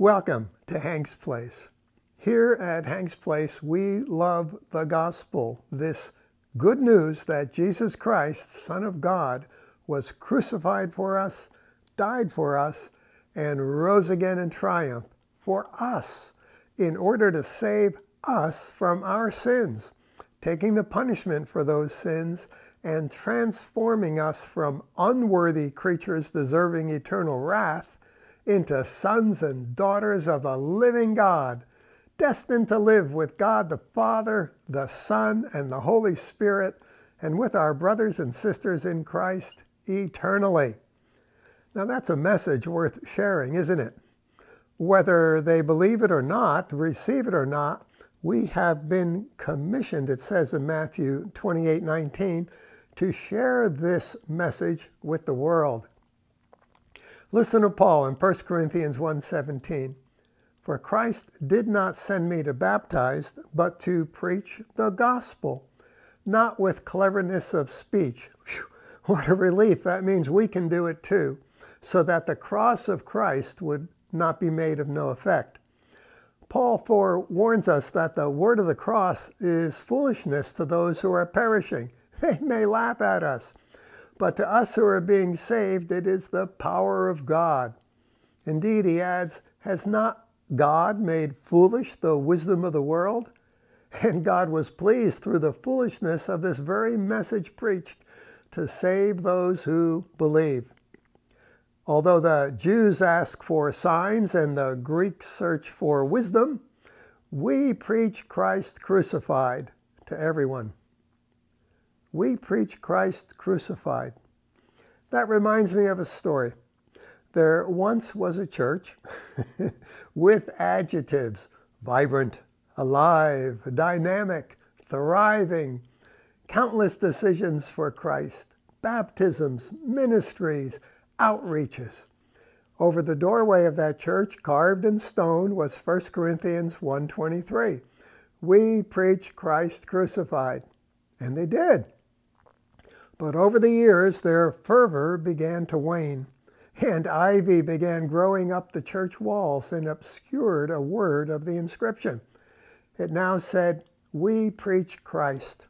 Welcome to Hank's Place. Here at Hank's Place, we love the gospel, this good news that Jesus Christ, Son of God, was crucified for us, died for us, and rose again in triumph for us in order to save us from our sins, taking the punishment for those sins and transforming us from unworthy creatures deserving eternal wrath into sons and daughters of the living God, destined to live with God the Father, the Son, and the Holy Spirit, and with our brothers and sisters in Christ eternally. Now, that's a message worth sharing, isn't it? Whether they believe it or not, receive it or not, we have been commissioned, it says in Matthew 28 19, to share this message with the world. Listen to Paul in 1 Corinthians 1:17. For Christ did not send me to baptize, but to preach the gospel, not with cleverness of speech. Whew, what a relief. That means we can do it too, so that the cross of Christ would not be made of no effect. Paul forewarns us that the word of the cross is foolishness to those who are perishing. They may laugh at us, but to us who are being saved, it is the power of God. Indeed, he adds, Has not God made foolish the wisdom of the world? And God was pleased through the foolishness of this very message preached to save those who believe. Although the Jews ask for signs and the Greeks search for wisdom, we preach Christ crucified to everyone we preach Christ crucified. That reminds me of a story. There once was a church with adjectives vibrant, alive, dynamic, thriving, countless decisions for Christ, baptisms, ministries, outreaches. Over the doorway of that church, carved in stone, was 1 Corinthians 1:23. We preach Christ crucified. And they did. But over the years, their fervor began to wane, and ivy began growing up the church walls and obscured a word of the inscription. It now said, We preach Christ.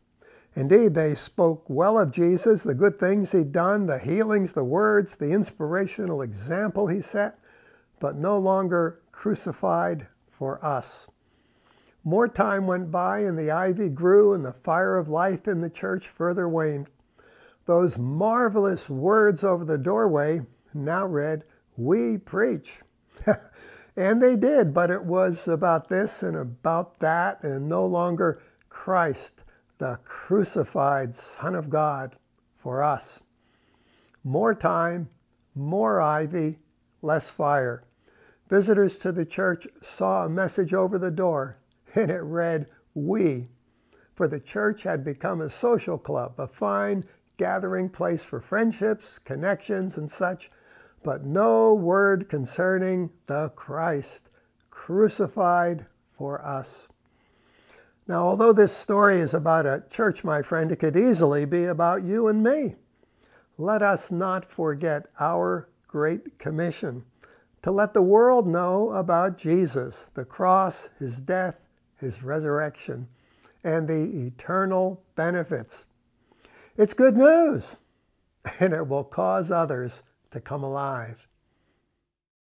Indeed, they spoke well of Jesus, the good things he'd done, the healings, the words, the inspirational example he set, but no longer crucified for us. More time went by, and the ivy grew, and the fire of life in the church further waned those marvelous words over the doorway now read, We preach. and they did, but it was about this and about that, and no longer Christ, the crucified Son of God, for us. More time, more ivy, less fire. Visitors to the church saw a message over the door, and it read, We. For the church had become a social club, a fine gathering place for friendships, connections, and such, but no word concerning the Christ crucified for us. Now, although this story is about a church, my friend, it could easily be about you and me. Let us not forget our great commission to let the world know about Jesus, the cross, his death, his resurrection, and the eternal benefits it's good news, and it will cause others to come alive.